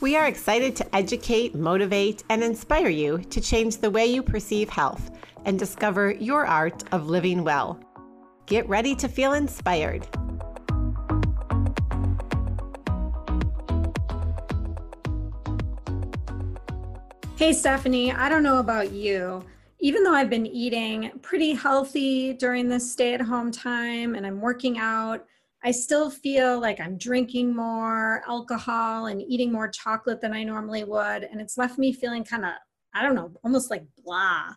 We are excited to educate, motivate, and inspire you to change the way you perceive health and discover your art of living well. Get ready to feel inspired. Hey, Stephanie, I don't know about you, even though I've been eating pretty healthy during this stay at home time and I'm working out, I still feel like I'm drinking more alcohol and eating more chocolate than I normally would. And it's left me feeling kind of, I don't know, almost like blah.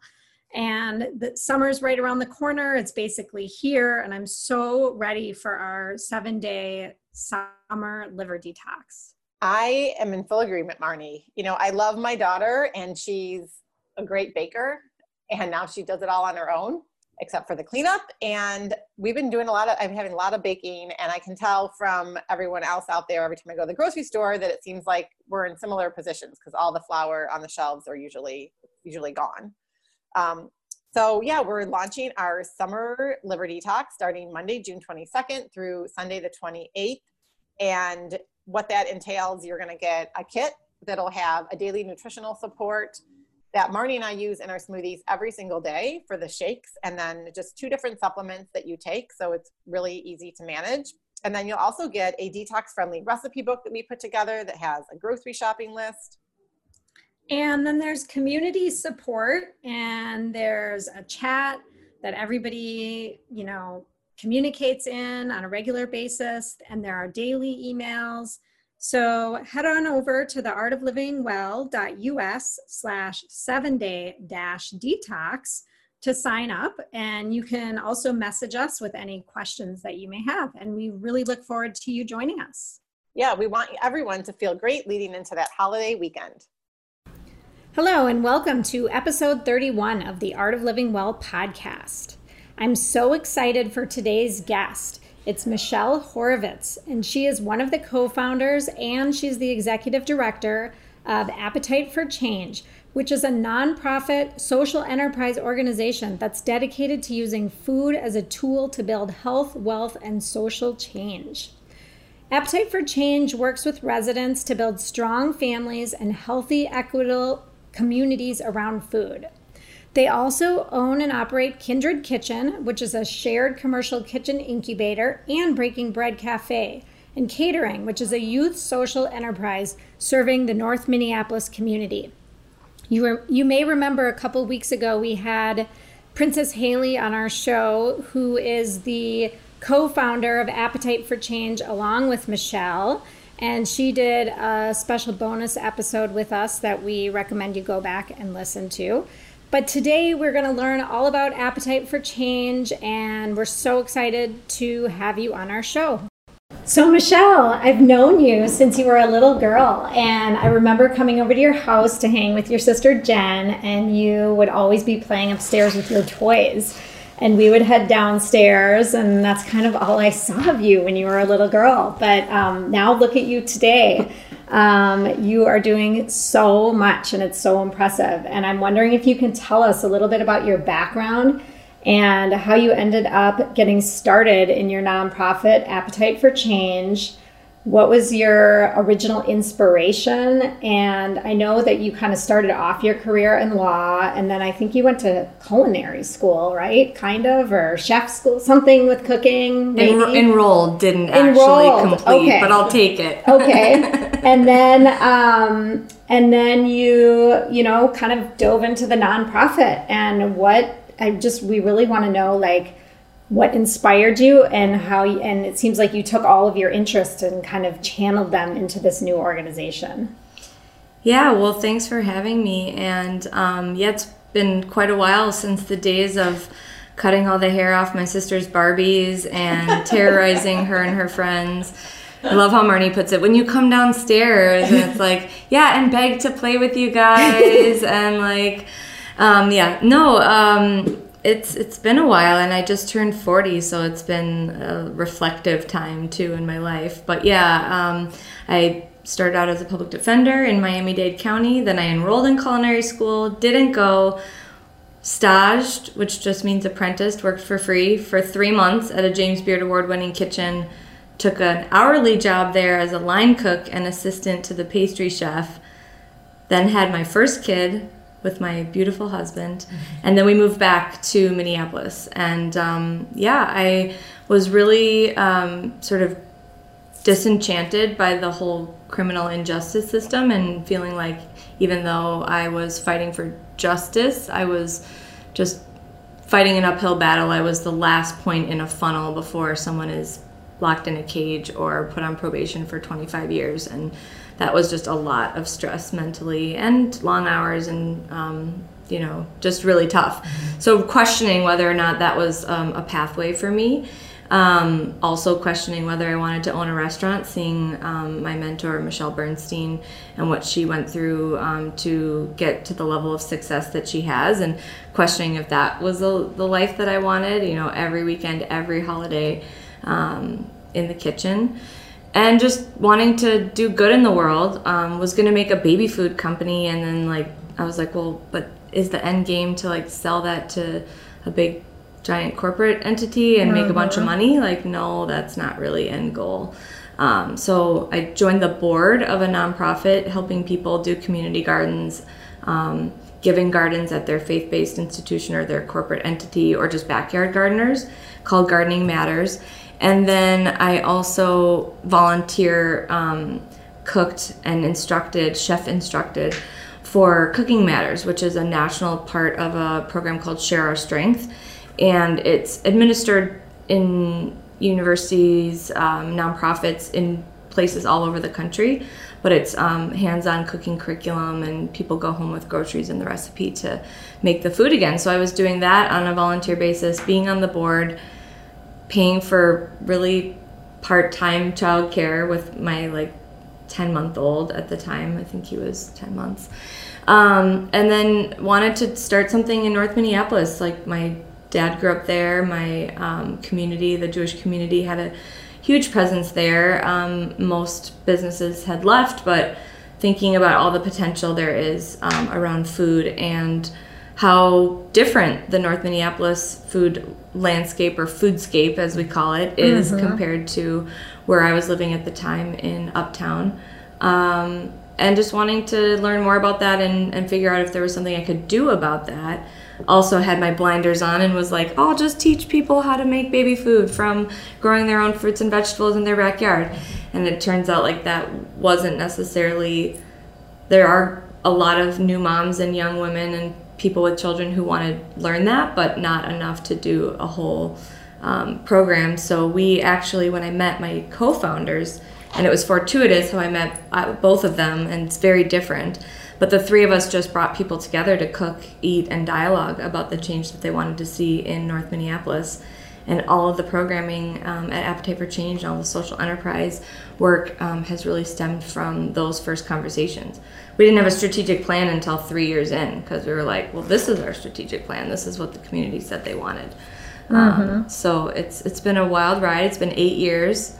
And the summer's right around the corner. It's basically here. And I'm so ready for our seven day summer liver detox. I am in full agreement, Marnie. You know, I love my daughter and she's a great baker and now she does it all on her own except for the cleanup and we've been doing a lot of i'm having a lot of baking and i can tell from everyone else out there every time i go to the grocery store that it seems like we're in similar positions because all the flour on the shelves are usually usually gone. Um, so yeah we're launching our summer liver detox starting monday june 22nd through sunday the 28th and what that entails you're going to get a kit that'll have a daily nutritional support that Marnie and I use in our smoothies every single day for the shakes, and then just two different supplements that you take. So it's really easy to manage. And then you'll also get a detox friendly recipe book that we put together that has a grocery shopping list. And then there's community support, and there's a chat that everybody, you know, communicates in on a regular basis, and there are daily emails so head on over to the artoflivingwell.us slash seven day dash detox to sign up. And you can also message us with any questions that you may have. And we really look forward to you joining us. Yeah, we want everyone to feel great leading into that holiday weekend. Hello, and welcome to episode 31 of the Art of Living Well podcast. I'm so excited for today's guest. It's Michelle Horovitz, and she is one of the co founders and she's the executive director of Appetite for Change, which is a nonprofit social enterprise organization that's dedicated to using food as a tool to build health, wealth, and social change. Appetite for Change works with residents to build strong families and healthy, equitable communities around food. They also own and operate Kindred Kitchen, which is a shared commercial kitchen incubator, and Breaking Bread Cafe, and Catering, which is a youth social enterprise serving the North Minneapolis community. You, were, you may remember a couple weeks ago we had Princess Haley on our show, who is the co founder of Appetite for Change, along with Michelle. And she did a special bonus episode with us that we recommend you go back and listen to. But today we're going to learn all about appetite for change, and we're so excited to have you on our show. So, Michelle, I've known you since you were a little girl, and I remember coming over to your house to hang with your sister Jen, and you would always be playing upstairs with your toys. And we would head downstairs, and that's kind of all I saw of you when you were a little girl. But um, now look at you today. Um, you are doing so much and it's so impressive. And I'm wondering if you can tell us a little bit about your background and how you ended up getting started in your nonprofit, Appetite for Change, what was your original inspiration? And I know that you kind of started off your career in law, and then I think you went to culinary school, right? Kind of, or chef school, something with cooking. Enro- enrolled, didn't enrolled. actually complete, okay. but I'll take it. okay, and then um, and then you you know kind of dove into the nonprofit, and what I just we really want to know like what inspired you and how you, and it seems like you took all of your interests and kind of channeled them into this new organization yeah well thanks for having me and um, yeah it's been quite a while since the days of cutting all the hair off my sister's barbies and terrorizing her and her friends I love how Marnie puts it. When you come downstairs, and it's like, yeah, and beg to play with you guys, and like, um, yeah, no, um, it's it's been a while, and I just turned forty, so it's been a reflective time too in my life. But yeah, um, I started out as a public defender in Miami Dade County. Then I enrolled in culinary school. Didn't go. Staged, which just means apprenticed, worked for free for three months at a James Beard Award winning kitchen. Took an hourly job there as a line cook and assistant to the pastry chef. Then had my first kid with my beautiful husband. And then we moved back to Minneapolis. And um, yeah, I was really um, sort of disenchanted by the whole criminal injustice system and feeling like even though I was fighting for justice, I was just fighting an uphill battle. I was the last point in a funnel before someone is locked in a cage or put on probation for 25 years. And that was just a lot of stress mentally and long hours and, um, you know, just really tough. So questioning whether or not that was um, a pathway for me. Um, also questioning whether I wanted to own a restaurant, seeing um, my mentor Michelle Bernstein and what she went through um, to get to the level of success that she has, and questioning if that was the, life that I wanted. You know, every weekend, every holiday um, in the kitchen, and just wanting to do good in the world. Um, was going to make a baby food company, and then like I was like, well, but is the end game to like sell that to a big giant corporate entity and make a bunch of Mm-hmm. money. Like, no, that's not really end goal. Um, so I joined the board of a nonprofit helping people do community gardens, um, giving gardens at their faith-based institution or their corporate entity, or just backyard gardeners, called Gardening Matters. And then I also volunteer um, cooked and instructed, chef instructed for Cooking Matters, which is a national part of a program called Share Our Strength. And it's administered in universities, um, nonprofits, in places all over the country. But it's um, hands on cooking curriculum, and people go home with groceries and the recipe to make the food again. So I was doing that on a volunteer basis, being on the board, paying for really part-time childcare with my like 10 month old at the time. I think he was 10 months. Um, and then wanted to start something in north minneapolis. Like my dad grew up there. My um, community the jewish community had a huge presence there. Um, most businesses had left but thinking about all the potential there is um, around food and how different the North Minneapolis food landscape or foodscape, as we call it, is compared to where I was living at the time in Uptown. Um, and just wanting to learn more about that and, and figure out if there was something I could do about that. Also, had my blinders on and was like, I'll just teach people how to make baby food from growing their own fruits and vegetables in their backyard. And it turns out like that wasn't necessarily there are a lot of new moms and young women and people with children who want to learn that, but not enough to do a whole um, program. So we actually, when I met my co-founders, and it was fortuitous how I met uh, both of them, and it's very different. But the three of us just brought people together to cook, eat, and dialogue about the change that they wanted to see in North Minneapolis. And all of the programming um, at Appetite for Change and all the social enterprise work um, has really stemmed from those first conversations. We didn't have a strategic plan until three years in because we were like, well, this is our strategic plan. This is what the community said they wanted. Um, so it's it's been a wild ride. It's been eight years.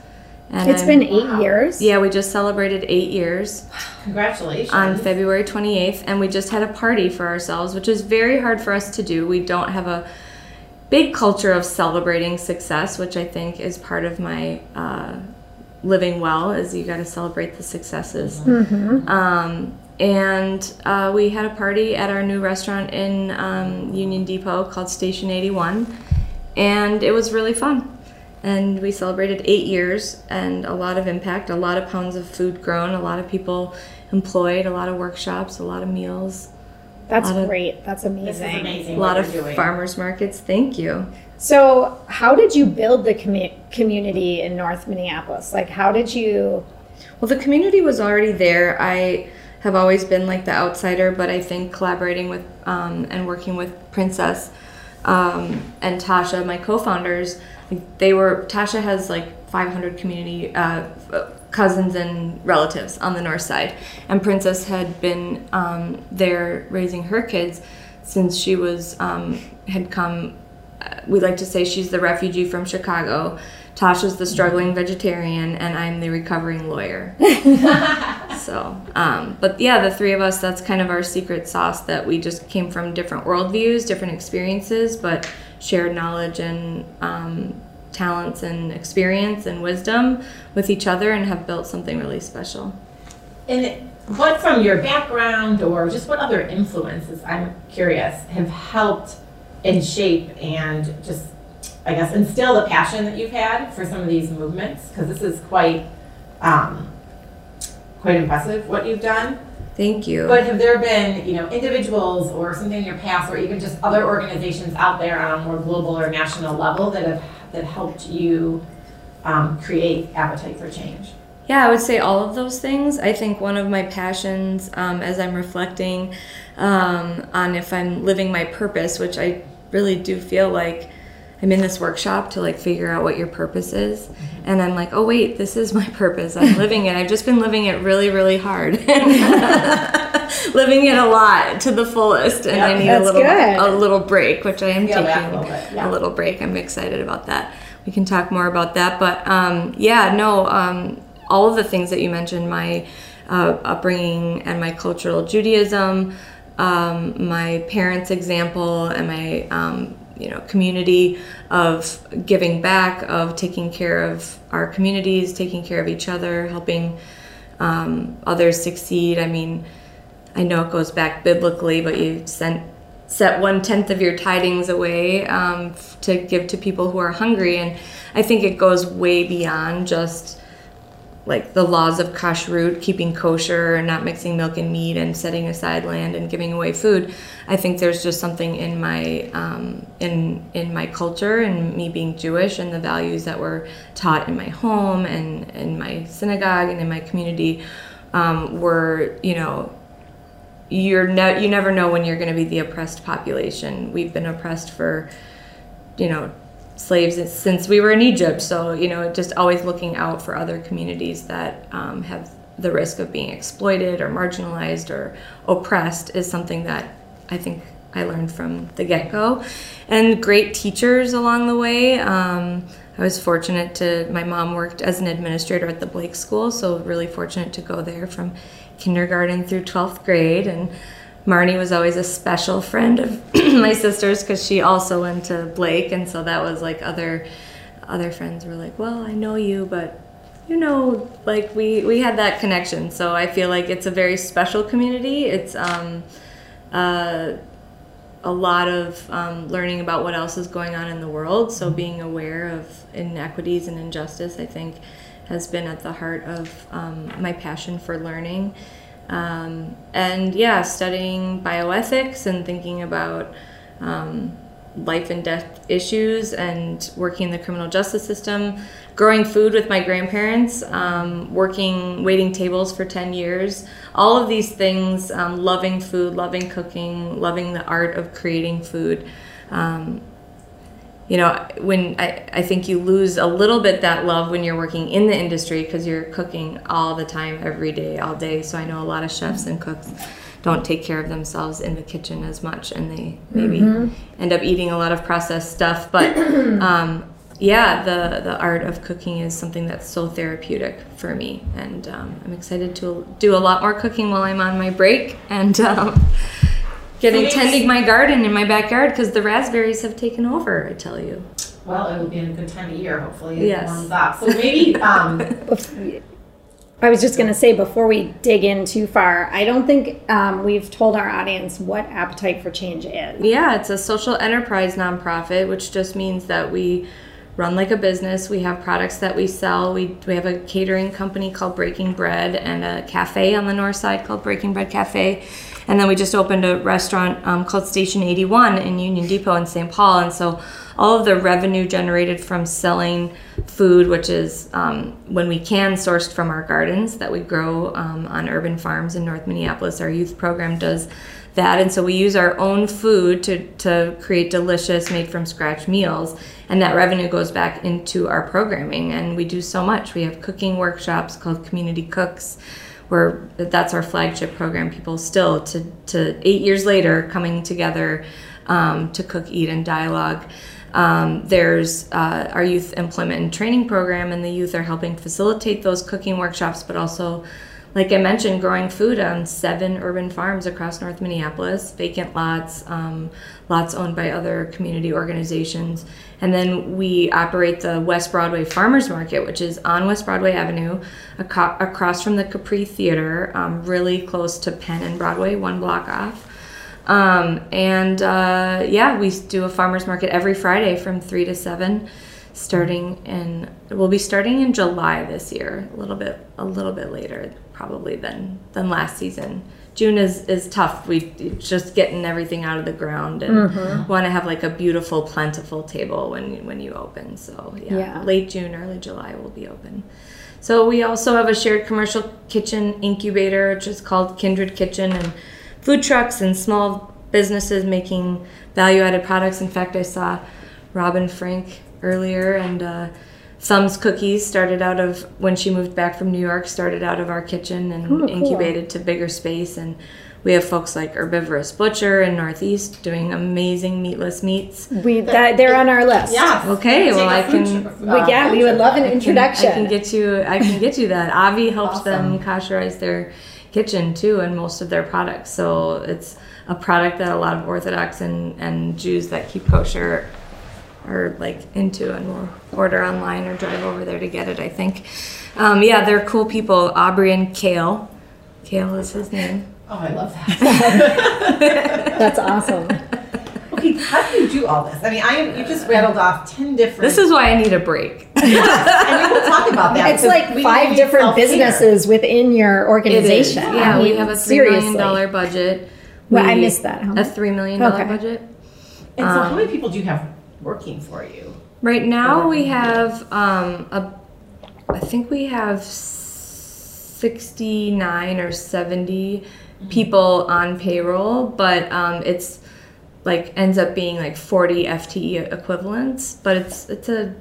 And It's I'm- been eight years. yeah, we just celebrated eight years Congratulations. on February 28th, and we just had a party for ourselves, which is very hard for us to do. We don't have a big culture of celebrating success, which I think is part of my uh, living well. Is you got to celebrate the successes. Um, and uh, we had a party at our new restaurant in um, Union Depot called Station 81, and it was really fun. And we celebrated eight years and a lot of impact, a lot of pounds of food grown, a lot of people employed, a lot of workshops, a lot of meals, That's of- great. That's amazing. amazing. a lot of farmers markets. Thank you. So, how did you build the commu- community in North Minneapolis? Like, how did you? Well, the community was already there. I have always been like the outsider, but I think collaborating with um, and working with Princess um, and Tasha, my co-founders, they were. Tasha has like 500 community uh, cousins and relatives on the north side. And Princess had been um, there raising her kids since she was um, had come. Uh, we like to say she's the refugee from Chicago. Tasha's the struggling vegetarian, and I'm the recovering lawyer. so, um, but yeah, the three of us, that's kind of our secret sauce that we just came from different worldviews, different experiences, but shared knowledge and um, talents and experience and wisdom with each other and have built something really special. And what from your background or just what other influences, I'm curious, have helped in shape and just, I guess, instill the passion that you've had for some of these movements? Because this is quite, um, quite impressive what you've done. Thank you. But have there been, you know, individuals or something in your past, or even just other organizations out there on a more global or national level that have that helped you um, create appetite for change? Yeah, I would say all of those things. I think one of my passions, um, as I'm reflecting um, on if I'm living my purpose, which I really do feel like I'm in this workshop to like figure out what your purpose is. Mm-hmm. And I'm like, oh, wait, this is my purpose. I'm living it. I've just been living it really, really hard. living it a lot to the fullest. And yep, I need a little, good. a little break, which I am taking a little, yeah. a little, break. I'm excited about that. We can talk more about that. But um, yeah, no, um, all of the things that you mentioned, my uh, upbringing and my cultural Judaism, um, my parents' example, and my um, you know community of giving back, of taking care of our communities, taking care of each other, helping um, others succeed. I mean, I know it goes back biblically, but you sent set one tenth of your tidings away um, to give to people who are hungry, and I think it goes way beyond just like the laws of kashrut, keeping kosher and not mixing milk and meat and setting aside land and giving away food. I think there's just something in my um, in in my culture and me being Jewish and the values that were taught in my home and in my synagogue and in my community um, were you know you're ne- you never know when you're going to be the oppressed population. We've been oppressed for you know slaves since we were in Egypt. So, you know, just always looking out for other communities that um, have the risk of being exploited or marginalized or oppressed is something that I think I learned from the get go. And great teachers along the way. Um, I was fortunate to, my mom worked as an administrator at the Blake School, so really fortunate to go there from kindergarten through 12th grade. And Marnie was always a special friend of my sister's because she also went to Blake, and so that was like other other friends were like, "Well, I know you, but you know, like we we had that connection." So I feel like it's a very special community. It's um, uh, a lot of um, learning about what else is going on in the world. So being aware of inequities and injustice, I think, has been at the heart of um, my passion for learning. Um, and yeah, studying bioethics and thinking about um, life and death issues and working in the criminal justice system, growing food with my grandparents, um, working, waiting tables for 10 years. All of these things, um, loving food, loving cooking, loving the art of creating food. You know, when I, I think you lose a little bit that love when you're working in the industry because you're cooking all the time, every day, all day. So I know a lot of chefs and cooks don't take care of themselves in the kitchen as much and they maybe mm-hmm. end up eating a lot of processed stuff. But um, yeah, the, the art of cooking is something that's so therapeutic for me. And um, I'm excited to do a lot more cooking while I'm on my break. And um, getting tending my garden in my backyard because the raspberries have taken over. I tell you. Well, it will be a good time of year. Hopefully, yes. warms up. So maybe. Um, I was just going to say before we dig in too far, I don't think um, we've told our audience what Appetite for Change is. Yeah, it's a social enterprise nonprofit, which just means that we run like a business. We have products that we sell. We, we have a catering company called Breaking Bread and a cafe on the north side called Breaking Bread Cafe. And then we just opened a restaurant um, called Station 81 in Union Depot in St. Paul. And so all of the revenue generated from selling food, which is um, when we can sourced from our gardens that we grow um, on urban farms in North Minneapolis, our youth program does that. And so we use our own food to, to create delicious, made from scratch meals. And that revenue goes back into our programming. And we do so much. We have cooking workshops called Community Cooks where that's our flagship program. People still to, to eight years later coming together um, to cook, eat, and dialogue. Um, there's uh, our youth employment and training program, and the youth are helping facilitate those cooking workshops, but also, like I mentioned, growing food on seven urban farms across North Minneapolis, vacant lots, um, lots owned by other community organizations. And then we operate the West Broadway Farmers Market, which is on West Broadway Avenue, across from the Capri Theater, um, really close to Penn and Broadway, one block off. Um, and uh, yeah, we do a farmers market every Friday from three to seven, starting in. We'll be starting in July this year, a little bit, a little bit later probably than than last season. June is is tough. We just getting everything out of the ground and mm-hmm. want to have like a beautiful, plentiful table when when you open. So yeah, yeah, late June, early July will be open. So we also have a shared commercial kitchen incubator, which is called Kindred Kitchen, and food trucks and small businesses making value added products. In fact, I saw Robin Frank earlier and uh, Thumbs Cookies started out of when she moved back from New York, started out of our kitchen and Ooh, incubated cool. to bigger space. And we have folks like Herbivorous Butcher in Northeast doing amazing meatless meats. We that, they're on our list. Yeah. Okay. Well, I can. Uh, we, yeah, we would love an introduction. I can, I can, get you. I can get you that. Avi helps awesome. them kosherize their kitchen too and most of their products. So it's a product that a lot of Orthodox and, and Jews that keep kosher are like into and we'll order online or drive over there to get it, I think. Um, yeah, they're cool people. Aubrey and Kale. Kale is his name. Oh, I love that. That's awesome okay, how do you do all this? I mean, I am, you just rattled off 10 different. This is why I need a break. yes, and we will talk about that. It's like five different businesses within your organization. Yeah, I mean, we have a $3 million budget. Well, I missed that. A $3 million okay. budget. And so, um, how many people do you have working for you? Right now, we have um, a, I think we have 69 or 70 mm-hmm. people on payroll, but um, it's like ends up being like 40 FTE equivalents, but it's it's a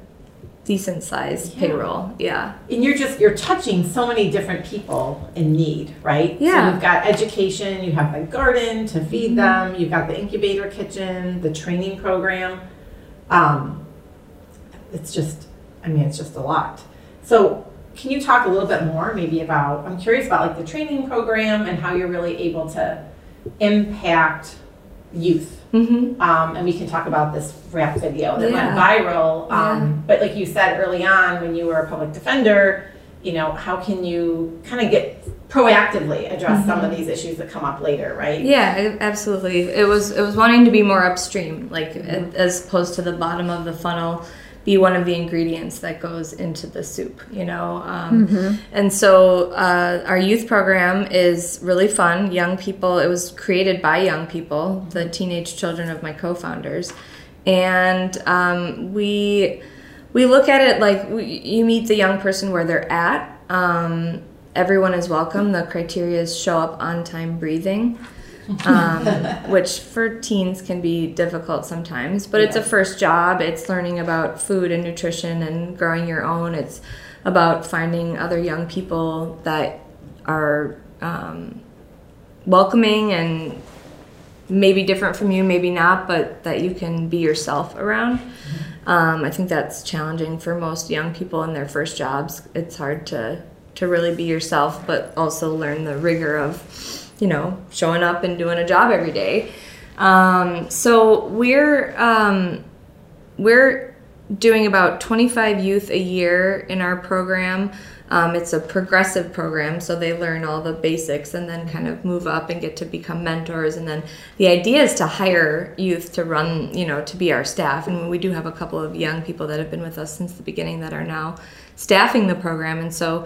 decent sized yeah. payroll. Yeah. And you're just you're touching so many different people in need, right? Yeah. So you've got education, you have the garden to feed mm-hmm. them, you've got the incubator kitchen, the training program. Um, it's just I mean it's just a lot. So can you talk a little bit more maybe about I'm curious about like the training program and how you're really able to impact youth. Mm-hmm. Um, and we can talk about this rap video that yeah. went viral. Um, yeah. But like you said early on, when you were a public defender, you know, how can you kind of get proactively address mm-hmm. some of mm-hmm. these issues that come up later, right? Yeah, absolutely. It was it was wanting to be more upstream, like mm-hmm. as opposed to the bottom of the funnel be one of the ingredients that goes into the soup, you know. Um, mm-hmm. And so uh, our youth program is really fun. Young people, it was created by young people, the teenage children of my co-founders, and um, we we look at it like we, you meet the young person where they're at. Um, everyone is welcome. The criteria is show up on time, breathing um, which for teens can be difficult sometimes. But yeah. it's a first job. It's learning about food and nutrition and growing your own. It's about finding other young people that are um, welcoming and maybe different from you, maybe not, but that you can be yourself around. Mm-hmm. Um, I think that's challenging for most young people in their first jobs. It's hard to to really be yourself, but also learn the rigor of you know, showing up and doing a job every day. Um, so we're um, we're doing about 25 youth a year in our program. Um, it's a progressive program, so they learn all the basics and then kind of move up and get to become mentors. And then the idea is to hire youth to run, you know, to be our staff. And we do have a couple of young people that have been with us since the beginning that are now staffing the program. And so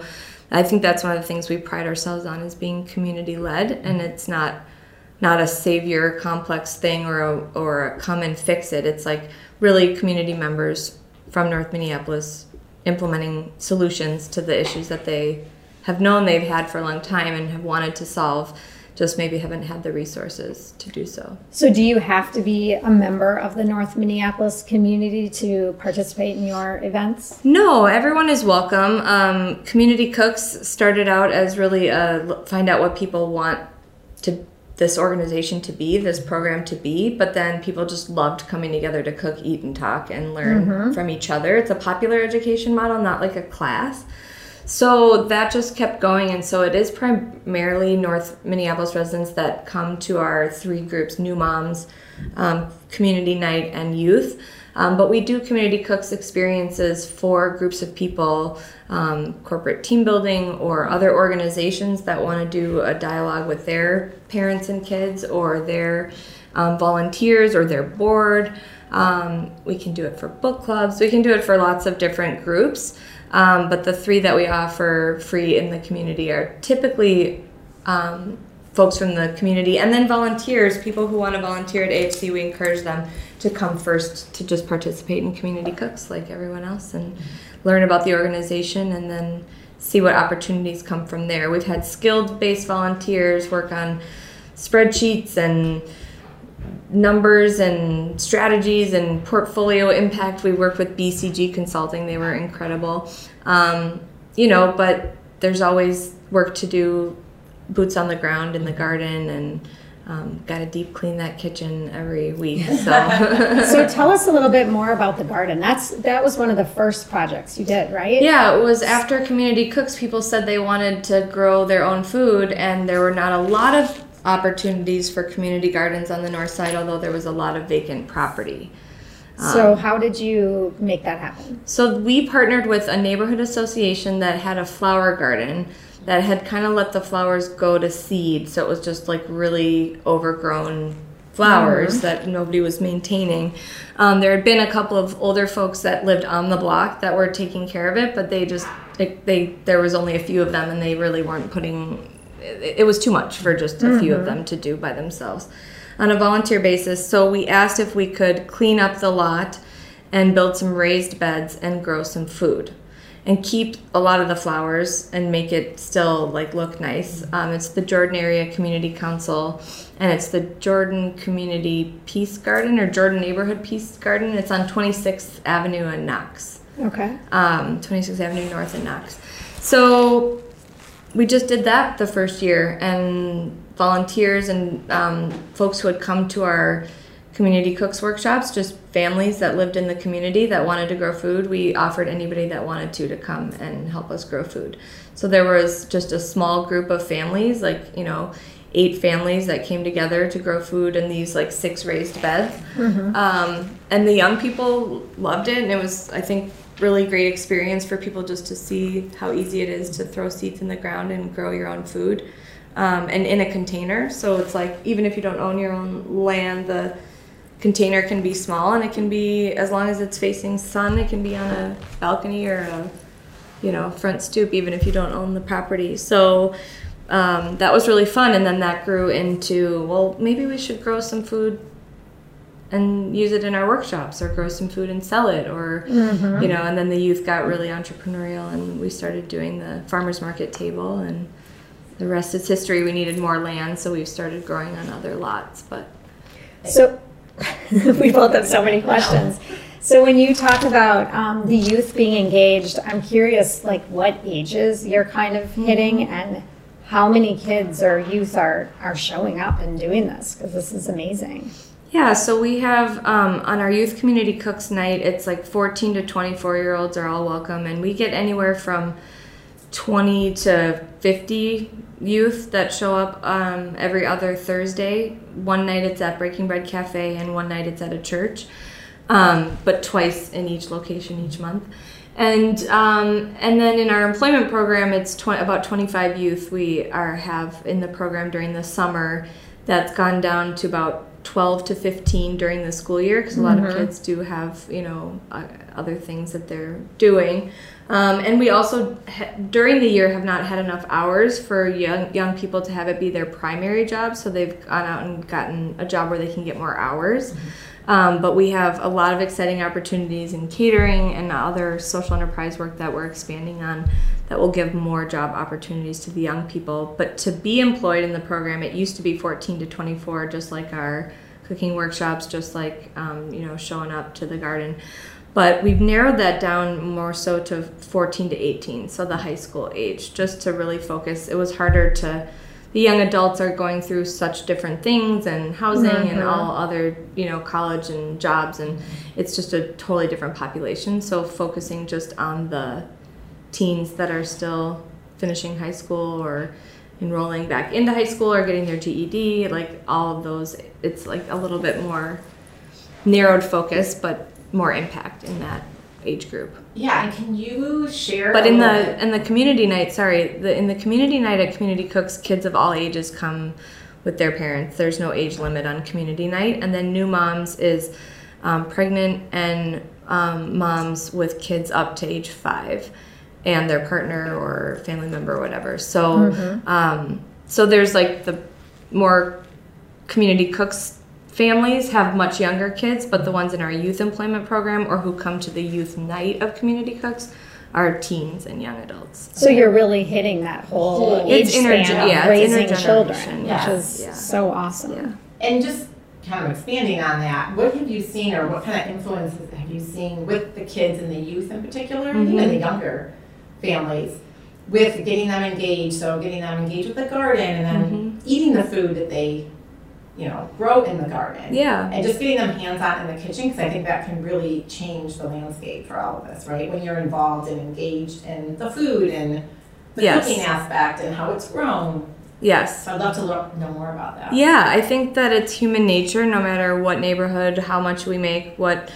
I think that's one of the things we pride ourselves on is being community led, and mm-hmm. it's not not a savior complex thing or a, or a come and fix it. It's like really community members from North Minneapolis implementing solutions to the issues that they have known they've had for a long time and have wanted to solve just maybe haven't had the resources to do so. So, do you have to be a member of the North Minneapolis community to participate in your events? No, everyone is welcome. Um, community Cooks started out as really a find out what people want to this organization to be, this program to be, but then people just loved coming together to cook, eat, and talk and learn mm-hmm. from each other. It's a popular education model, not like a class. So that just kept going, and so it is primarily North Minneapolis residents that come to our three groups New Moms, um, Community Night, and Youth. Um, but we do community cooks experiences for groups of people, um, corporate team building, or other organizations that want to do a dialogue with their parents and kids, or their um, volunteers, or their board. Um, we can do it for book clubs. We can do it for lots of different groups. Um, but the three that we offer free in the community are typically um, folks from the community and then volunteers, people who want to volunteer at AFC. We encourage them to come first to just participate in community cooks like everyone else and learn about the organization and then see what opportunities come from there. We've had skilled based volunteers work on spreadsheets and numbers and strategies and portfolio impact. We worked with BCG Consulting, they were incredible. Um, you know, but there's always work to do, boots on the ground in the garden, and um, got to deep clean that kitchen every week. So. so tell us a little bit more about the garden. That's that was one of the first projects you did, right? Yeah, it was after Community Cooks. People said they wanted to grow their own food, and there were not a lot of opportunities for community gardens on the north side, although there was a lot of vacant property. So, um, how did you make that happen? So, we partnered with a neighborhood association that had a flower garden that had kind of let the flowers go to seed. So, it was just like really overgrown flowers mm-hmm. that nobody was maintaining. Um, there had been a couple of older folks that lived on the block that were taking care of it, but they just, it, they there was only a few of them and they really weren't putting it, was too much for just a mm-hmm. few of mm-hmm. them to do by themselves on a volunteer basis. So we asked if we could clean up the lot and build some raised beds and grow some food and keep a lot of the flowers and make it still like look nice. Um, it's the Jordan Area Community Council and it's the Jordan Community Peace Garden or Jordan Neighborhood Peace Garden. It's on 26th Avenue in Knox. Okay. Um, 26th Avenue North in Knox. So we just did that the first year, and volunteers and um, folks who had come to our community cooks workshops, just families that lived in the community that wanted to grow food, we offered anybody that wanted to to come and help us grow food. So there was just a small group of families, like, you know, eight families that came together to grow food in these like six raised beds. Mm-hmm. Um, and the young people loved it, and it was, I think, really great experience for people just to see how easy it is to throw seeds in the ground and grow your own food um, and in a container. So it's like even if you don't own your own land the container can be small and it can be as long as it's facing sun it can be on a balcony or a you know front stoop even if you don't own the property. So um, that was really fun and then that grew into well maybe we should grow some food and use it in our workshops or grow some food and sell it or mm-hmm. you know and then the youth got really entrepreneurial and we started doing the farmers market table and the rest is history we needed more land so we've started growing on other lots but so we both have so many questions so when you talk about um, the youth being engaged i'm curious like what ages you're kind of hitting mm-hmm. and how many kids or youth are are showing up and doing this because this is amazing yeah, so we have um, on our youth community cooks night, it's like 14 to 24 year olds are all welcome, and we get anywhere from 20 to 50 youth that show up um, every other Thursday. One night it's at Breaking Bread Cafe, and one night it's at a church, um, but twice in each location each month. And um, and then in our employment program, it's tw- about 25 youth we are have in the program during the summer. That's gone down to about 12 to 15 during the school year because a lot mm-hmm. of kids do have you know uh, other things that they're doing um, and we also ha- during the year have not had enough hours for young young people to have it be their primary job so they've gone out and gotten a job where they can get more hours mm-hmm. Um, but we have a lot of exciting opportunities in catering and other social enterprise work that we're expanding on that will give more job opportunities to the young people. But to be employed in the program, it used to be 14 to 24, just like our cooking workshops, just like um, you know showing up to the garden. But we've narrowed that down more so to 14 to 18, so the high school age, just to really focus. It was harder to the young adults are going through such different things and housing and mm-hmm. all other you know college and jobs and it's just a totally different population. So focusing just on the teens that are still finishing high school or enrolling back into high school or getting their GED like all of those it's like a little bit more narrowed focus but more impact in that age group Yeah, and can you share? but in the bit- in the community night, sorry, the in the community night at Community Cooks, kids of all ages come with their parents. There's no age limit on community night, and then new moms is um, pregnant and um, moms with kids up to age five, and their partner or family member or whatever. So, um, so there's like the more community cooks families have much younger kids, but the ones in our youth employment program or who come to the youth night of community cooks are teens and young adults. So you're really hitting that whole age interge- span of yeah, raising intergeneration, children, yes, which is yeah. so awesome. Yeah. And just kind of expanding on that, what have you seen or what kind of influences have you seen with the kids and the youth in particular, and even mm-hmm. the younger families, with getting them engaged? So getting them engaged with the garden and then mm-hmm. eating the food that they, you know, grow in the garden. Yeah. And just getting them hands on in the kitchen because I think that can really change the landscape for all of us, right? When you're involved and engaged in the food and the Yes. cooking aspect and how it's grown. Yes. So I'd love to lo- know more about that. Yeah, I think that it's human nature, no matter what neighborhood, how much we make, what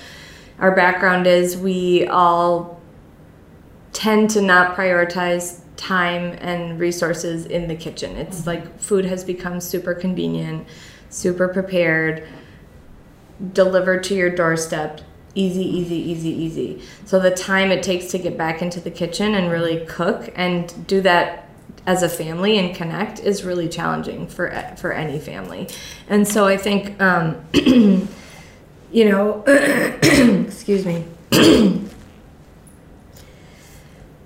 our background is, we all tend to not prioritize time and resources in the kitchen. It's mm-hmm. like food has become super convenient, super prepared, delivered to your doorstep. Easy, easy, easy, easy. So the time it takes to get back into the kitchen and really cook and do that as a family and connect is really challenging for for any family. And so I think, um, you know, excuse me.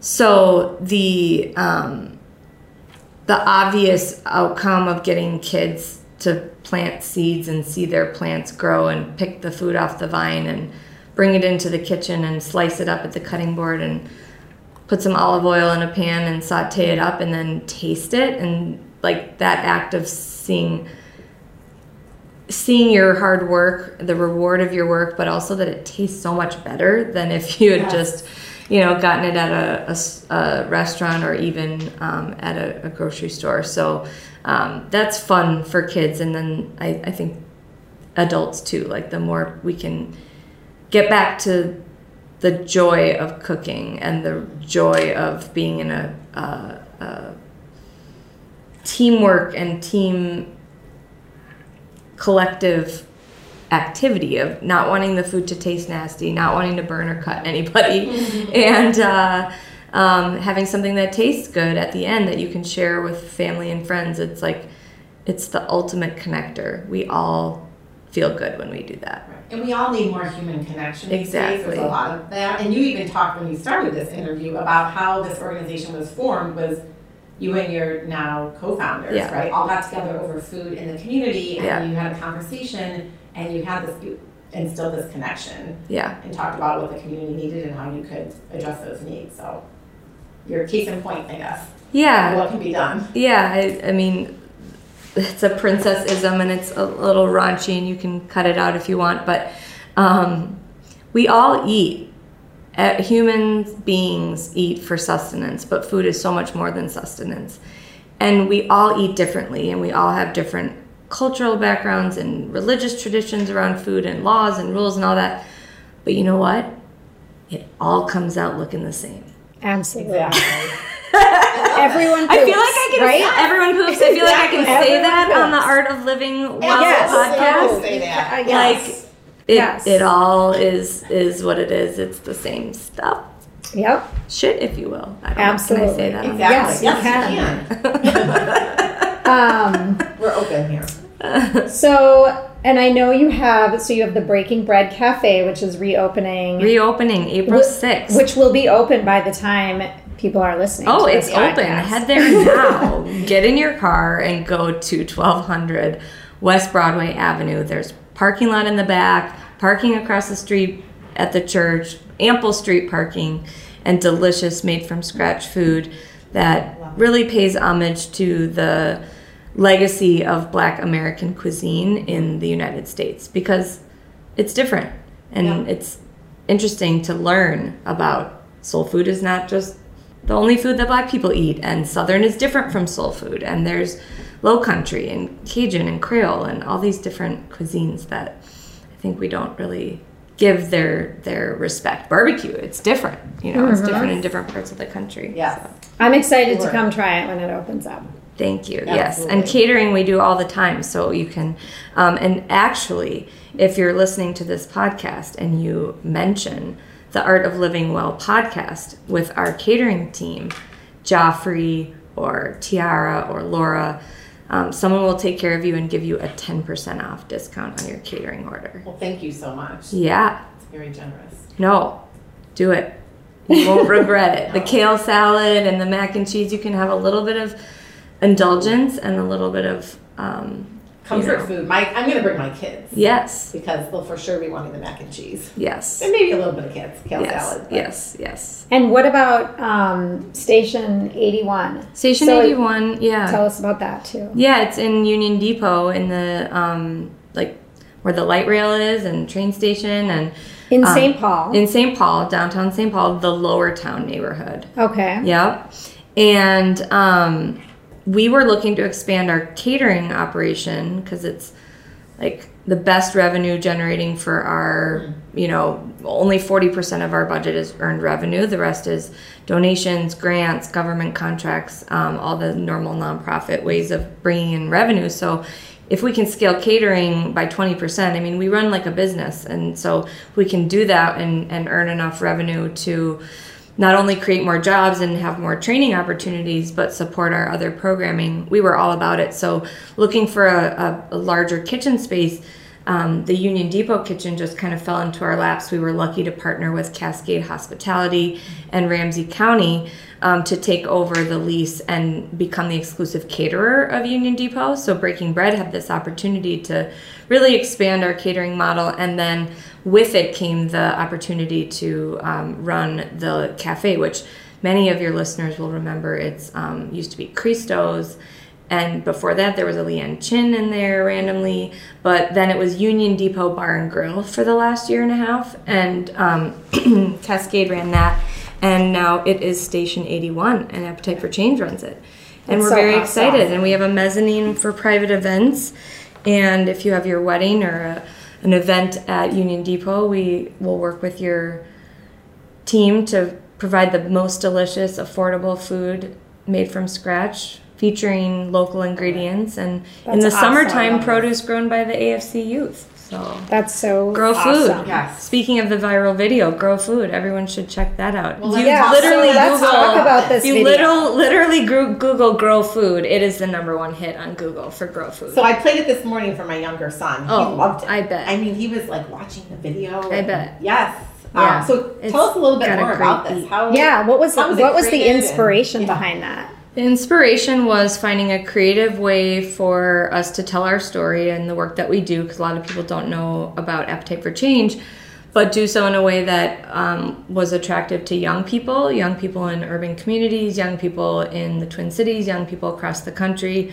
so the um, the obvious outcome of getting kids to plant seeds and see their plants grow and pick the food off the vine and bring it into the kitchen and slice it up at the cutting board and put some olive oil in a pan and saute it up and then taste it and like that act of seeing seeing your hard work the reward of your work but also that it tastes so much better than if you had Yes. just you know gotten it at a restaurant or even um, at a, a grocery store so um, that's fun for kids and then I, I think adults too like the more we can get back to the joy of cooking and the joy of being in a, teamwork and team collective activity of not wanting the food to taste nasty, not wanting to burn or cut anybody, and uh, um, having something that tastes good at the end that you can share with family and friends. It's like it's the ultimate connector. We all feel good when we do that. And we all need more human connection. Exactly. There's a lot of that. And you even talked when you started this interview about how this organization was formed was you and your now co-founders, Yeah. right? All got together over food in the community and Yeah. you had a conversation and you had this you instilled this connection Yeah. and talked about what the community needed and how you could address those needs. So you're a case in point, I guess. Yeah. What can be done. Yeah, I, I mean, it's a princessism and it's a little raunchy, and you can cut it out if you want. But um, we all eat. Uh, human beings eat for sustenance, but food is so much more than sustenance. And we all eat differently, and we all have different cultural backgrounds and religious traditions around food, and laws and rules and all that. But you know what? It all comes out looking the same. Absolutely. Exactly. Everyone I feel like I can right? everyone poops. I feel like I can Exactly. say that Everyone on the. Art of Living Well Yes. podcast. Say that. Uh, Like yes. it, Yes. it all is is what it is. It's the same stuff. Yep. Shit, if you will. I don't Absolutely. Know. Can I say that? on Exactly. Yes, you Yes, you can. Um, We're open here. so And I know you have, so you have the Breaking Bread Cafe, which is reopening, Reopening April Wh- 6th. which will be open by the time people are listening. Oh, to it's this open. Head there now. Get in your car and go to 1200 West Broadway Avenue. There's parking lot in the back, parking across the street at the church, ample street parking, and delicious made from scratch food that really pays homage to the legacy of black American cuisine in the United States because it's different and it's interesting to learn about soul food is not just the only food that black people eat and southern is different from soul food and there's low country and cajun and creole and all these different cuisines that i think we don't really give their their respect barbecue it's different you know it's mm-hmm. different in different parts of the country Yes. so. I'm excited to come try it when it opens up. Thank you. Yes, and catering we do all the time, so you can. Um, and actually, if you're listening to this podcast and you mention the Art of Living Well podcast with our catering team, Joffrey or Tiara or Laura, um, someone will take care of you and give you a 10% off discount on your catering order. Well, thank you so much. Yeah, It's very generous. no, do it. You won't regret it. The kale salad and the mac and cheese, you can have a little bit of indulgence and a little bit of, um, Comfort you know. food. My, I'm going to bring my kids Yes, because they'll for sure be wanting the mac and cheese. yes, And maybe a little bit of kids, kale yes, salad. but- yes, yes. And what about um, Station 81? Station So- 81, yeah. Tell us about that too. Yeah, it's in Union Depot in the, um, like, where the light rail is and train station and In um, St. Paul. in St. Paul, downtown St. Paul, the lower town neighborhood. okay. Yep. And um, we were looking to expand our catering operation because it's like the best revenue generating for our, you know, only 40% of our budget is earned revenue. The rest is donations, grants, government contracts, um, all the normal nonprofit ways of bringing in revenue. So if we can scale catering by 20%, I mean, we run like a business. And so we can do that and, and earn enough revenue to not only create more jobs and have more training opportunities, but support our other programming. We were all about it. So, looking for a, a, a larger kitchen space, um, the Union Depot kitchen just kind of fell into our laps. We were lucky to partner with Cascade Hospitality and Ramsey County um, to take over the lease and become the exclusive caterer of Union Depot. So, Breaking Bread had this opportunity to really expand our catering model and then with it came the opportunity to um, run the cafe, which many of your listeners will remember. It's um, used to be Christo's, and before that there was a Leeann Chin in there randomly. But then it was Union Depot Bar and Grill for the last year and a half, and um, Cascade ran that, and now it is Station 81, and Appetite for Change runs it. And That's we're so very awesome. excited, and we have a mezzanine for private events. And if you have your wedding or a, an event at Union Depot, we will work with your team to provide the most delicious, affordable food made from scratch, featuring local ingredients, and in the awesome. summertime, produce grown by the AFC youth. So That's so grow awesome. food. Yes. Speaking of the viral video, grow food. Everyone should check that out. Well, you Yeah, literally so let's Google. talk about this you video. little, literally Google grow food. It is the number one hit on Google for grow food. So I played it this morning for my younger son. Oh, he loved it. I bet. I mean, he was like watching the video. I bet. Yes. Yeah. Um, so tell us a little bit more about this. How? Yeah, what was the, How was what was the created and- inspiration yeah. behind that? The inspiration was finding a creative way for us to tell our story and the work that we do, because a lot of people don't know about Appetite for Change, but do so in a way that um, was attractive to young people, young people in urban communities, young people in the Twin Cities, young people across the country,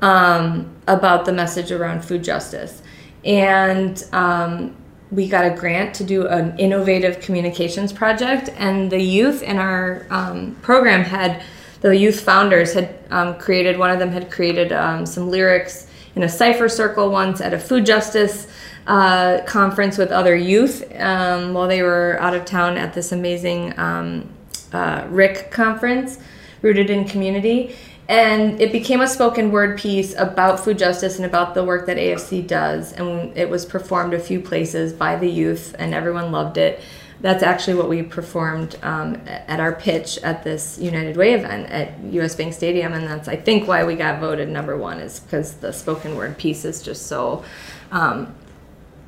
um, about the message around food justice. And um, we got a grant to do an innovative communications project, and the youth in our um, program had the youth founders had um, created one of them had created um, some lyrics in a cipher circle once at a food justice uh, conference with other youth um, while they were out of town at this amazing um, uh, rick conference rooted in community. And it became a spoken word piece about food justice and about the work that afc does. And it was performed a few places by the youth and everyone loved it that's actually what we performed um, at our pitch at this United Way event at US Bank Stadium, and that's I think why we got voted number one is because the spoken word piece is just so um,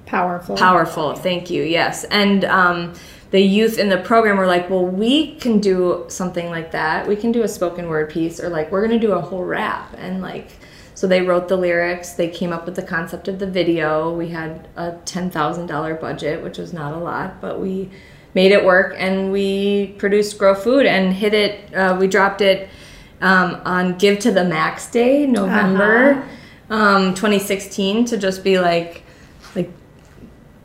Powerful. powerful. Thank you. Yes, and um, the youth in the program were like, "Well, we can do something like that. We can do a spoken word piece, or like we're gonna do a whole rap." And like, so they wrote the lyrics. They came up with the concept of the video. We had a ten thousand dollar budget, which was not a lot, but we made it work, and we produced Grow Food and hit it. Uh, we dropped it um, on Give to the Max Day, November. Um, 2016 to just be like like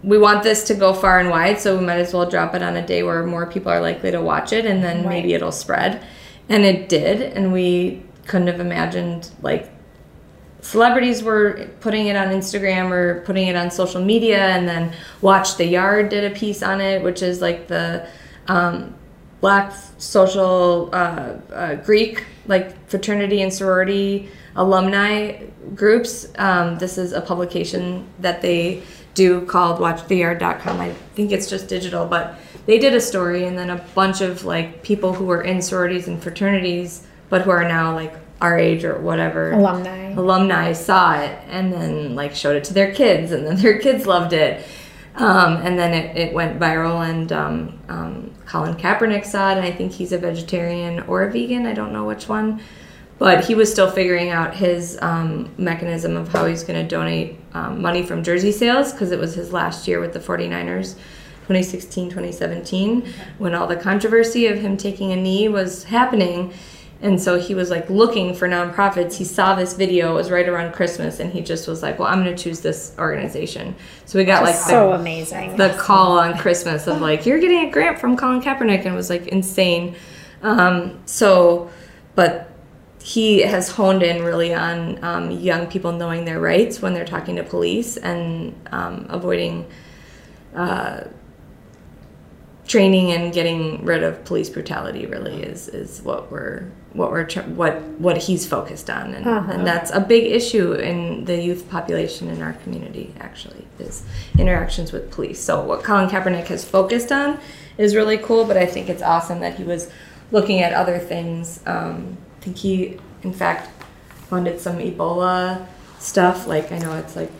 we want this to go far and wide, so we might as well drop it on a day where more people are likely to watch it, and then maybe it'll spread. And it did, and we couldn't have imagined like celebrities were putting it on Instagram or putting it on social media, and then Watch the Yard did a piece on it, which is like the um, black social uh, uh, Greek like fraternity and sorority alumni groups. Um, this is a publication that they do called watchtheyard.com. I think it's just digital, but they did a story and then a bunch of like people who were in sororities and fraternities, but who are now like our age or whatever. Alumni. alumni saw it and then like showed it to their kids and then their kids loved it. Um, and then it, it went viral and um, um, colin kaepernick saw it and i think he's a vegetarian or a vegan i don't know which one. But he was still figuring out his um, mechanism of how he's going to donate um, money from jersey sales because it was his last year with the 49ers 2016 2017 when all the controversy of him taking a knee was happening and so he was like looking for nonprofits. He saw this video, it was right around Christmas, and he just was like, Well, I'm going to choose this organization. So we got like so the, amazing. the call on Christmas of like, You're getting a grant from Colin Kaepernick, and it was like insane. Um, so, but he has honed in really on um, young people knowing their rights when they're talking to police and um, avoiding uh, training and getting rid of police brutality really is is what we're what we're what what he's focused on. And, Uh-huh. and that's a big issue in the youth population in our community actually is interactions with police. So what colin kaepernick has focused on is really cool but i think it's awesome that he was looking at other things. Um, i think he in fact funded some ebola stuff. Like i know it's like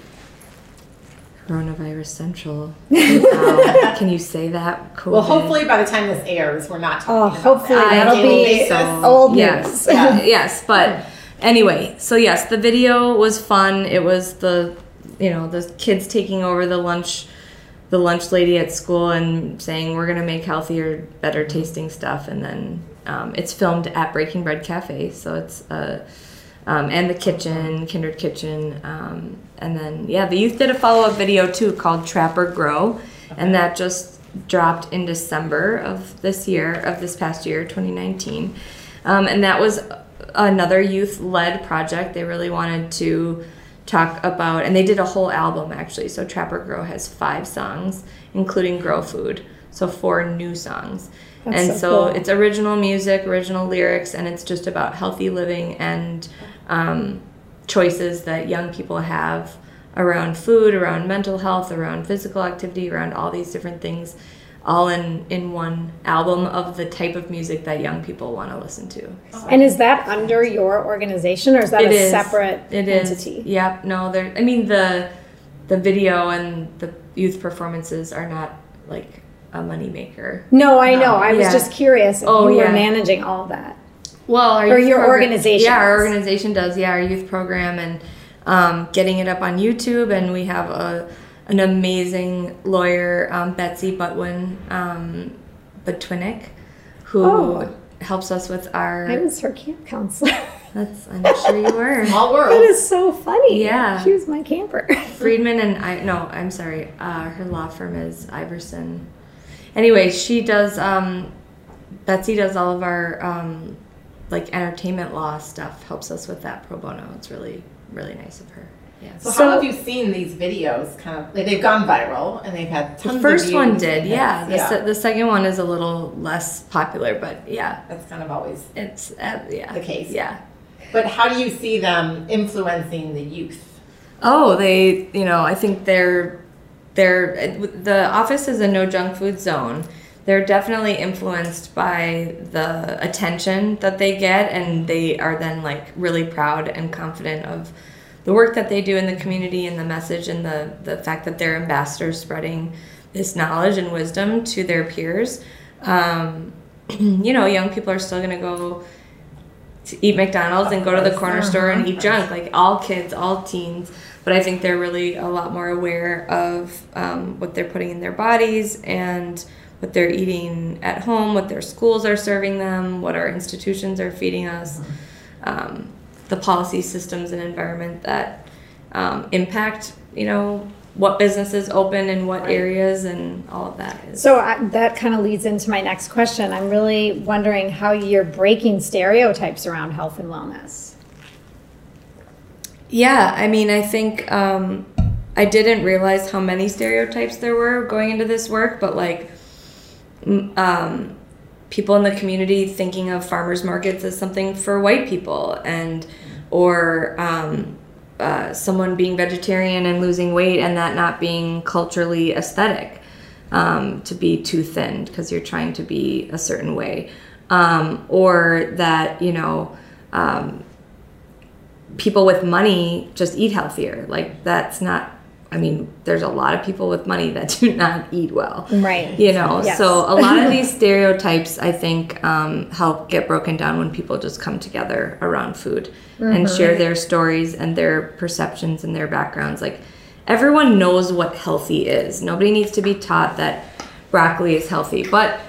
coronavirus central Wow. can you say that COVID? Well, hopefully by the time this airs, we're not talking Oh, about hopefully that. that'll be daily basis. old yes, news. yeah, yes, but anyway, so yes, the video was fun. It was the you know the kids taking over the lunch, the lunch lady at school and saying we're gonna make healthier, better tasting stuff, and then um, it's filmed at Breaking Bread Cafe, so it's uh, um, and the kitchen, Kindred Kitchen, um, and then yeah, the youth did a follow up video too called Trap or Grow, and that just dropped in December of this year, of this past year, 2019. Um, and that was another youth led project. They really wanted to talk about, and they did a whole album actually. So Trap or Grow has five songs, including Grow Food. So four new songs. That's and so so, cool. it's original music, original lyrics, and it's just about healthy living and um, choices that young people have around food, around mental health, around physical activity, around all these different things, all in in one album of the type of music that young people want to listen to. And is that under your organization or is that It a is. separate It is. entity? Yep. No, there. I mean the the video and the youth performances are not like a moneymaker. No, I know. I was Yeah. just curious if Oh, you were yeah. managing all that. Well, our Or your program- organization Yeah, our does. organization does. Yeah, our youth program and um, getting it up on YouTube, and we have a an amazing lawyer, um, Betsy Butwin um, Butwinick, who Oh. helps us with our. I was her camp counselor. that's I'm sure you were. Small that world. is so funny. Yeah. She was my camper. Friedman and I no, I'm sorry. Uh, her law firm is Iverson. Anyway, she does. Um, Betsy does all of our um, like entertainment law stuff. Helps us with that pro bono. It's really really nice of her. Yeah. So, So- how have you seen these videos? Kind of, like, they've gone viral and they've had tons The first one did, yeah. The, se- the second one is a little less popular, but yeah, That's kind of always. it's uh, yeah The case. Yeah. But how do you see them influencing the youth? Oh, they, you know, I think they're, they're, the office is a no junk food zone. they're definitely influenced by the attention that they get and they are then like really proud and confident of the work that they do in the community and the message and the the fact that they're ambassadors spreading this knowledge and wisdom to their peers. Um, you know young people are still going to go to eat mcdonald's and go to the corner store and eat junk. like all kids all teens but i think they're really a lot more aware of um, what they're putting in their bodies and what they're eating at home, what their schools are serving them, what our institutions are feeding us, um, the policy systems and environment that um, impact, you know, what businesses open in what areas and all of that is. So I, that kind of leads into my next question. I'm really wondering how you're breaking stereotypes around health and wellness. Yeah, I mean, I think um, I didn't realize how many stereotypes there were going into this work, but like um, people in the community thinking of farmers markets as something for white people and or um, uh, someone being vegetarian and losing weight and that not being culturally aesthetic um, to be too thin because you're trying to be a certain way. Um, or that you know um, people with money just eat healthier like that's not I mean, there's a lot of people with money that do not eat well. Right. You know, yes. so a lot of these stereotypes, I think, um, help get broken down when people just come together around food mm-hmm. and share their stories and their perceptions and their backgrounds. Like, everyone knows what healthy is. Nobody needs to be taught that broccoli is healthy. But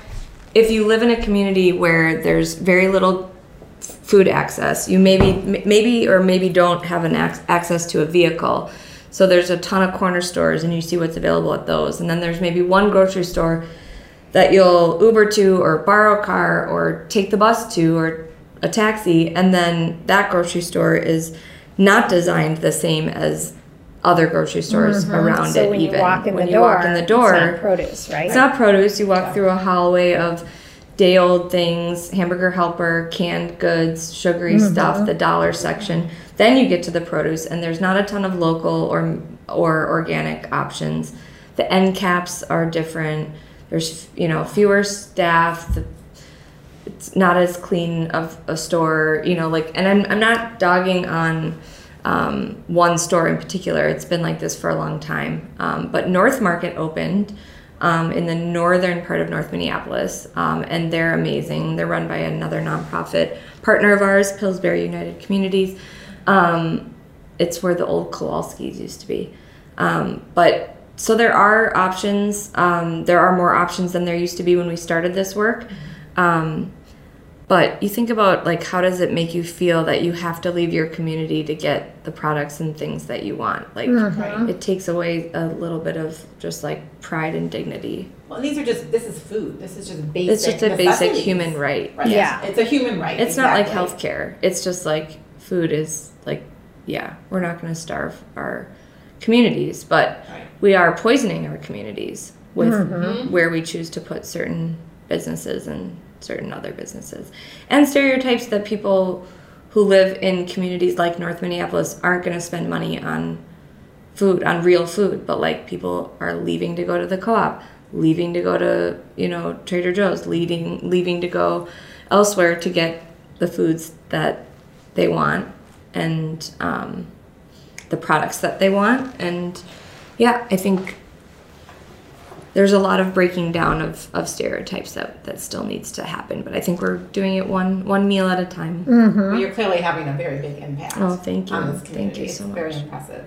if you live in a community where there's very little food access, you maybe, maybe or maybe don't have an ac- access to a vehicle so there's a ton of corner stores, and you see what's available at those. And then there's maybe one grocery store that you'll Uber to, or borrow a car, or take the bus to, or a taxi. And then that grocery store is not designed the same as other grocery stores mm-hmm. around so it. when even you walk in when the you door, walk in the door, it's not produce, right? It's not produce. You walk yeah. through a hallway of day old things, hamburger helper, canned goods, sugary mm-hmm. stuff, the dollar section. Then you get to the produce, and there's not a ton of local or or organic options. The end caps are different. There's you know fewer staff. The, it's not as clean of a store. You know, like, and I'm I'm not dogging on. Um, one store in particular. It's been like this for a long time. Um, but North Market opened um, in the northern part of North Minneapolis, um, and they're amazing. They're run by another nonprofit partner of ours, Pillsbury United Communities. Um, it's where the old Kowalski's used to be. Um, but so there are options. Um, there are more options than there used to be when we started this work. Um, but you think about like how does it make you feel that you have to leave your community to get the products and things that you want? Like mm-hmm. it takes away a little bit of just like pride and dignity. Well, these are just this is food. This is just basic. It's just a basic human right. right. Yeah, it's a human right. It's exactly. not like healthcare. It's just like food is like yeah, we're not going to starve our communities, but right. we are poisoning our communities with mm-hmm. where we choose to put certain businesses and certain other businesses. And stereotypes that people who live in communities like North Minneapolis aren't going to spend money on food, on real food, but like people are leaving to go to the co-op, leaving to go to, you know, Trader Joe's, leaving leaving to go elsewhere to get the foods that they want and um, the products that they want. And yeah, I think there's a lot of breaking down of, of stereotypes that, that still needs to happen. But I think we're doing it one one meal at a time. Mm-hmm. Well, you're clearly having a very big impact. Oh, thank you. Thank you so it's much. Very impressive.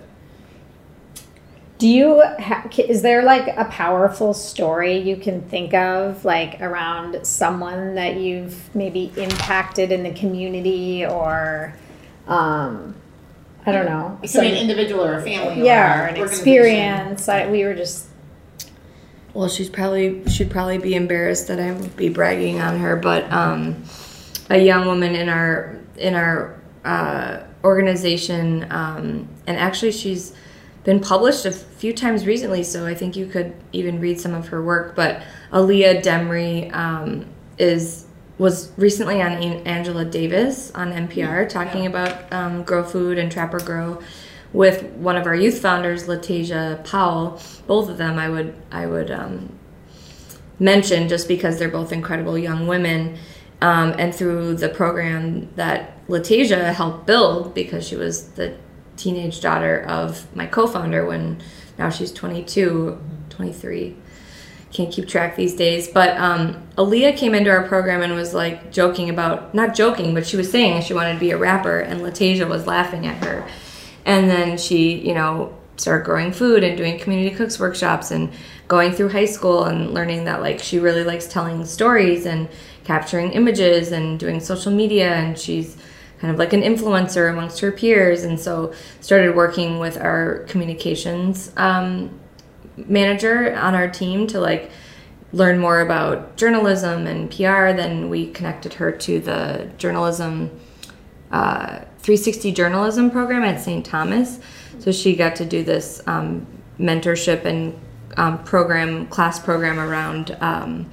Do you ha- is there like a powerful story you can think of like around someone that you've maybe impacted in the community or um, I don't know. It could be an individual or a family. Yeah, or an experience. I, we were just. Well, she's probably she'd probably be embarrassed that I would be bragging on her, but um, a young woman in our in our uh, organization, um, and actually she's been published a few times recently, so I think you could even read some of her work. But Aaliyah Demry um, is was recently on Angela Davis on NPR talking yeah. about um, Grow Food and Trap or Grow with one of our youth founders, Latasia Powell. Both of them, I would I would um, mention just because they're both incredible young women. Um, and through the program that Latasia helped build, because she was the teenage daughter of my co founder when now she's 22, 23. Can't keep track these days. But um, Aaliyah came into our program and was like joking about, not joking, but she was saying she wanted to be a rapper, and Latasia was laughing at her. And then she, you know, started growing food and doing community cooks workshops and going through high school and learning that like she really likes telling stories and capturing images and doing social media. And she's kind of like an influencer amongst her peers. And so started working with our communications um, manager on our team to like learn more about journalism and pr then we connected her to the journalism uh, 360 journalism program at st thomas. So she got to do this um, mentorship and um, program class program around um,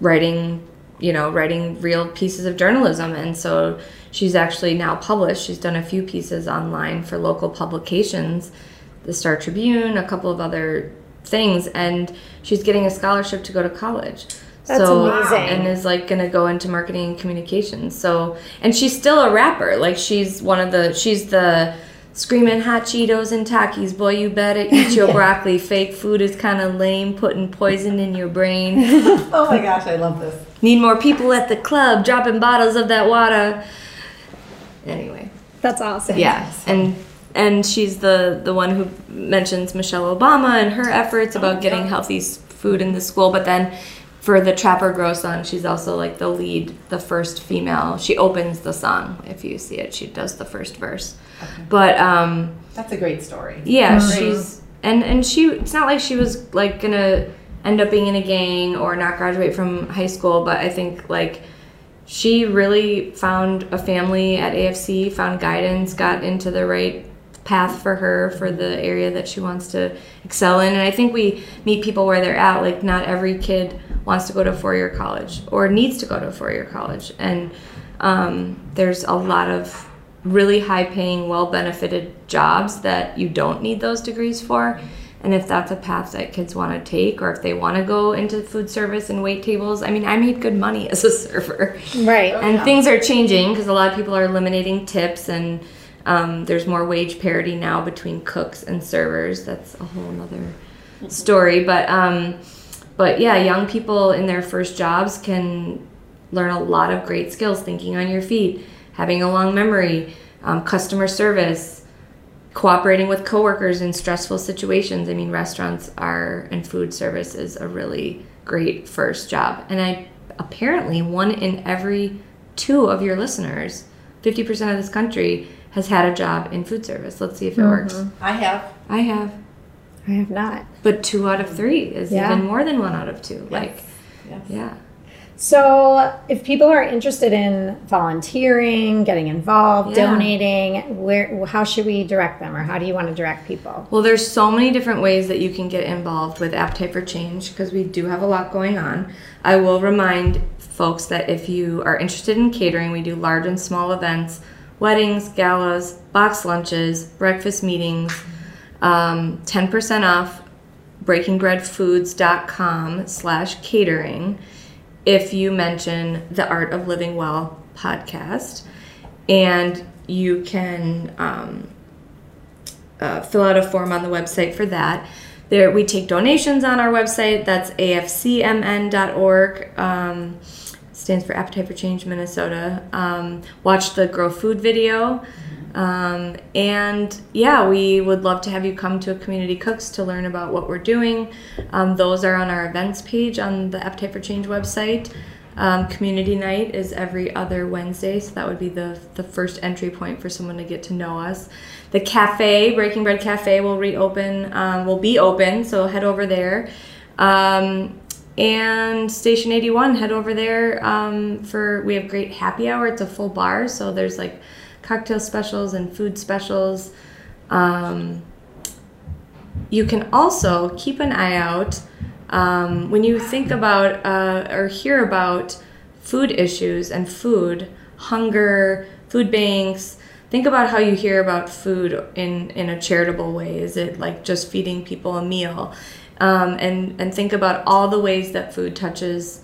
writing you know writing real pieces of journalism. And so she's actually now published. She's done a few pieces online for local publications the star tribune a couple of other things. And she's getting a scholarship to go to college That's so amazing. and is like gonna go into marketing and communications so and she's still a rapper like she's one of the she's the screaming hot cheetos and takis boy you better eat your broccoli fake food is kind of lame putting poison in your brain Oh my gosh, I love this. Need more people at the club dropping bottles of that water. Anyway, That's awesome. yeah, and and she's the the one who mentions Michelle Obama and her efforts oh about getting healthy food in the school. But then for the Trap or Grow song, she's also like the lead, the first female. She opens the song. If you see it, she does the first verse. But um, That's a great story. yeah, Great. she's and and she. It's not like she was like gonna end up being in a gang or not graduate from high school, but I think like she really found a family at AFC, found guidance, got into the right path for her for the area that she wants to excel in. And I think we meet people where they're at. Like not every kid wants to go to four year college or needs to go to a four year college, and um, there's a lot of really high paying, well benefited jobs that you don't need those degrees for. And if that's a path that kids want to take, or if they want to go into food service and wait tables, I mean, I made good money as a server. Right. And things are changing because a lot of people are eliminating tips, and um, there's more wage parity now between cooks and servers. That's a whole other story. But um, but yeah, young people in their first jobs can learn a lot of great skills: thinking on your feet, having a long memory, um, customer service, cooperating with coworkers in stressful situations. I mean, restaurants are and food service is a really great first job. And I apparently one in every two of your listeners, 50% of this country has had a job in food service. Let's see if it mm-hmm. works. I have. I have. I have not. But two out of three is Yeah. even more than one out of two. Like, Yes. yeah. So, if people are interested in volunteering, getting involved, Yeah. donating, where how should we direct them or how do you want to direct people? Well, there's so many different ways that you can get involved with Appetite for Change because we do have a lot going on. I will remind folks that if you are interested in catering, we do large and small events, weddings, galas, box lunches, breakfast meetings, um, 10% off breakingbreadfoods.com slash catering if you mention the Art of Living Well podcast. And you can um, uh, fill out a form on the website for that. There, we take donations on our website. That's afcmn.org. Um, stands for Appetite for Change Minnesota. Um, watch the Grow Food video. Um, and yeah, we would love to have you come to a Community Cooks to learn about what we're doing. Um, those are on our events page on the Appetite for Change website. Um, community night is every other Wednesday, so that would be the, the first entry point for someone to get to know us. The cafe, Breaking Bread Cafe, will reopen, um, will be open, so head over there. Um, and Station 81, head over there um, for, we have great happy hour. It's a full bar, so there's like cocktail specials and food specials. Um, you can also keep an eye out um, when you think about uh, or hear about food issues and food, hunger, food banks. Think about how you hear about food in, in a charitable way. Is it like just feeding people a meal? Um, and and think about all the ways that food touches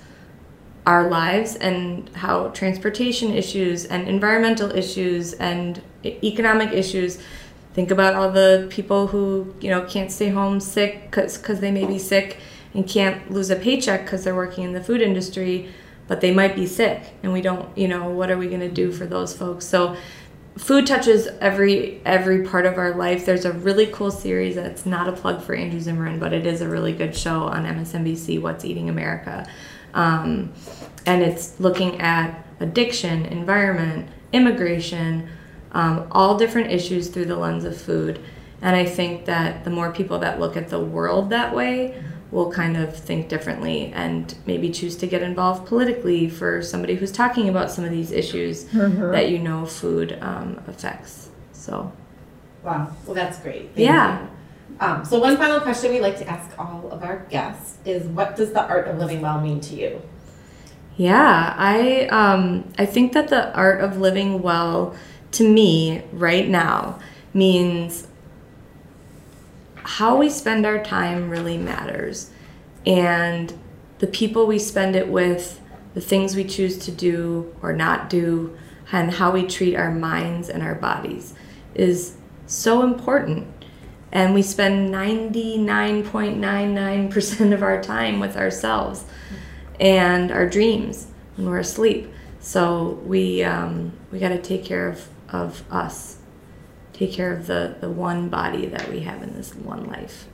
our lives and how transportation issues and environmental issues and economic issues. Think about all the people who you know can't stay home sick because they may be sick and can't lose a paycheck because they're working in the food industry but they might be sick and we don't you know what are we going to do for those folks? So food touches every every part of our life. There's a really cool series that's not a plug for andrew zimmern but it is a really good show on msnbc what's eating america. Um, and it's looking at addiction environment immigration um, all different issues through the lens of food. And i think that the more people that look at the world that way will kind of think differently and maybe choose to get involved politically for somebody who's talking about some of these issues mm-hmm. that you know food um, affects. So, wow, well, that's great. Thank yeah. Um, so, one final question we like to ask all of our guests is what does the art of living well mean to you? Yeah, I um, I think that the art of living well to me right now means how we spend our time really matters. And the people we spend it with, the things we choose to do or not do, and how we treat our minds and our bodies is so important. And we spend 99.99% of our time with ourselves and our dreams when we're asleep. So we, um, we got to take care of, of us take care of the, the one body that we have in this one life.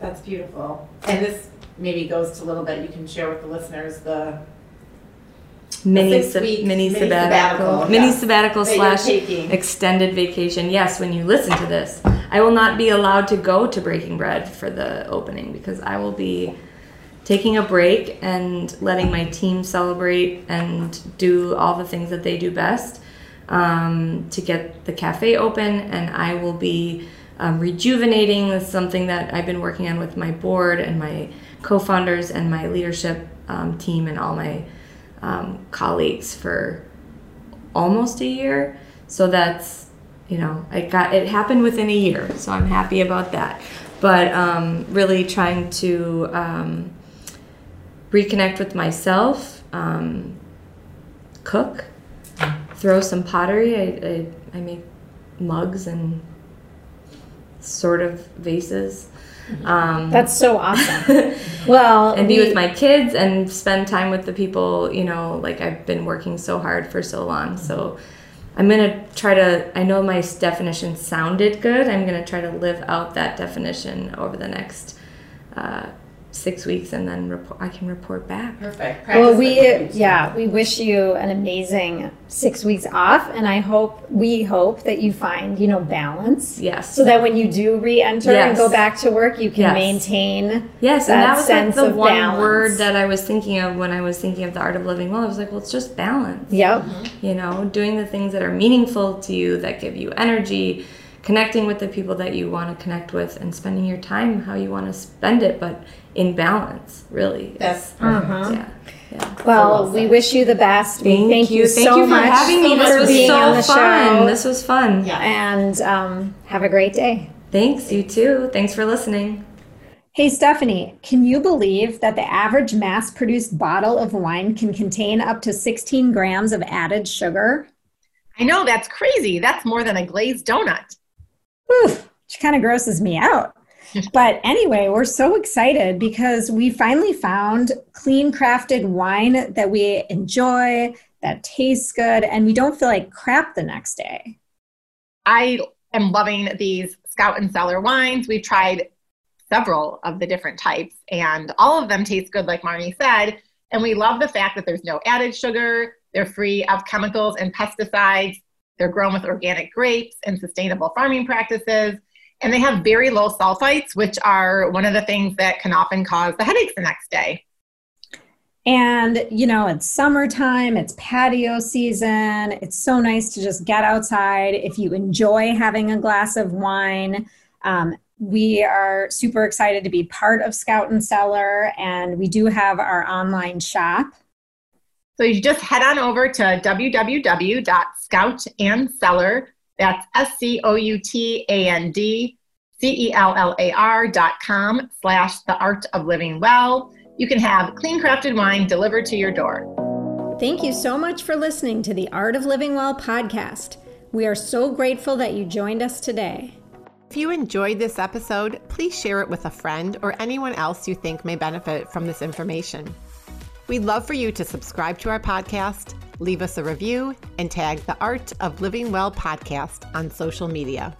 That's beautiful. And this maybe goes to a little bit, you can share with the listeners the mini, sab- mini, mini sabbatical, sabbatical mini yeah. sabbatical slash extended vacation. Yes, when you listen to this, I will not be allowed to go to Breaking Bread for the opening because I will be taking a break and letting my team celebrate and do all the things that they do best um, to get the cafe open, and I will be um, rejuvenating. This something that I've been working on with my board and my co-founders and my leadership um, team and all my um, colleagues for almost a year. So that's you know, I got it happened within a year, so I'm happy about that. But um, really trying to um, reconnect with myself, cook throw some pottery. I, I, I make mugs and sort of vases. Um, That's so awesome. well, and be we, with my kids and spend time with the people, you know, like I've been working so hard for so long. So I'm going to try to, I know my definition sounded good. I'm going to try to live out that definition over the next uh, six weeks and then report, I can report back. Perfect. Practice well, we yeah, we wish you an amazing six weeks off, and I hope we hope that you find you know balance. Yes. So that when you do re-enter yes. and go back to work, you can yes. maintain. Yes, that and that was sense like the one balance. word that I was thinking of when I was thinking of the art of living well. I was like, well, it's just balance. Yep. Mm-hmm. You know, doing the things that are meaningful to you, that give you energy connecting with the people that you want to connect with and spending your time how you want to spend it but in balance really that's uh-huh. yeah yeah. Well, well we wish you the best. Thank, thank you. you thank so you for much having me. This was so fun. Show. This was fun. Yeah. And um, have a great day. Thanks. You too. Thanks for listening. Hey, Stephanie, can you believe that the average mass produced bottle of wine can contain up to 16 grams of added sugar? I know, that's crazy. That's more than a glazed donut. Whew, which kind of grosses me out. but anyway, we're so excited because we finally found clean crafted wine that we enjoy, that tastes good, and we don't feel like crap the next day. I am loving these Scout and Cellar wines. We've tried several of the different types, and all of them taste good, like Marnie said. And we love the fact that there's no added sugar, they're free of chemicals and pesticides, they're grown with organic grapes and sustainable farming practices. And they have very low sulfites, which are one of the things that can often cause the headaches the next day. And, you know, it's summertime, it's patio season. It's so nice to just get outside. If you enjoy having a glass of wine, um, we are super excited to be part of Scout and Cellar, and we do have our online shop. So you just head on over to www.scoutandcellar, that's S C O U T A N D, C-E-L-L-A-R dot com slash the art of living well. You can have clean crafted wine delivered to your door. Thank you so much for listening to the Art of Living Well podcast. We are so grateful that you joined us today. If you enjoyed this episode, please share it with a friend or anyone else you think may benefit from this information. We'd love for you to subscribe to our podcast, leave us a review, and tag the Art of Living Well podcast on social media.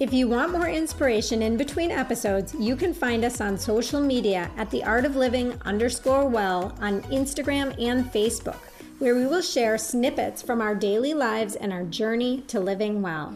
If you want more inspiration in between episodes, you can find us on social media at the Art of Living underscore well on Instagram and Facebook, where we will share snippets from our daily lives and our journey to living well.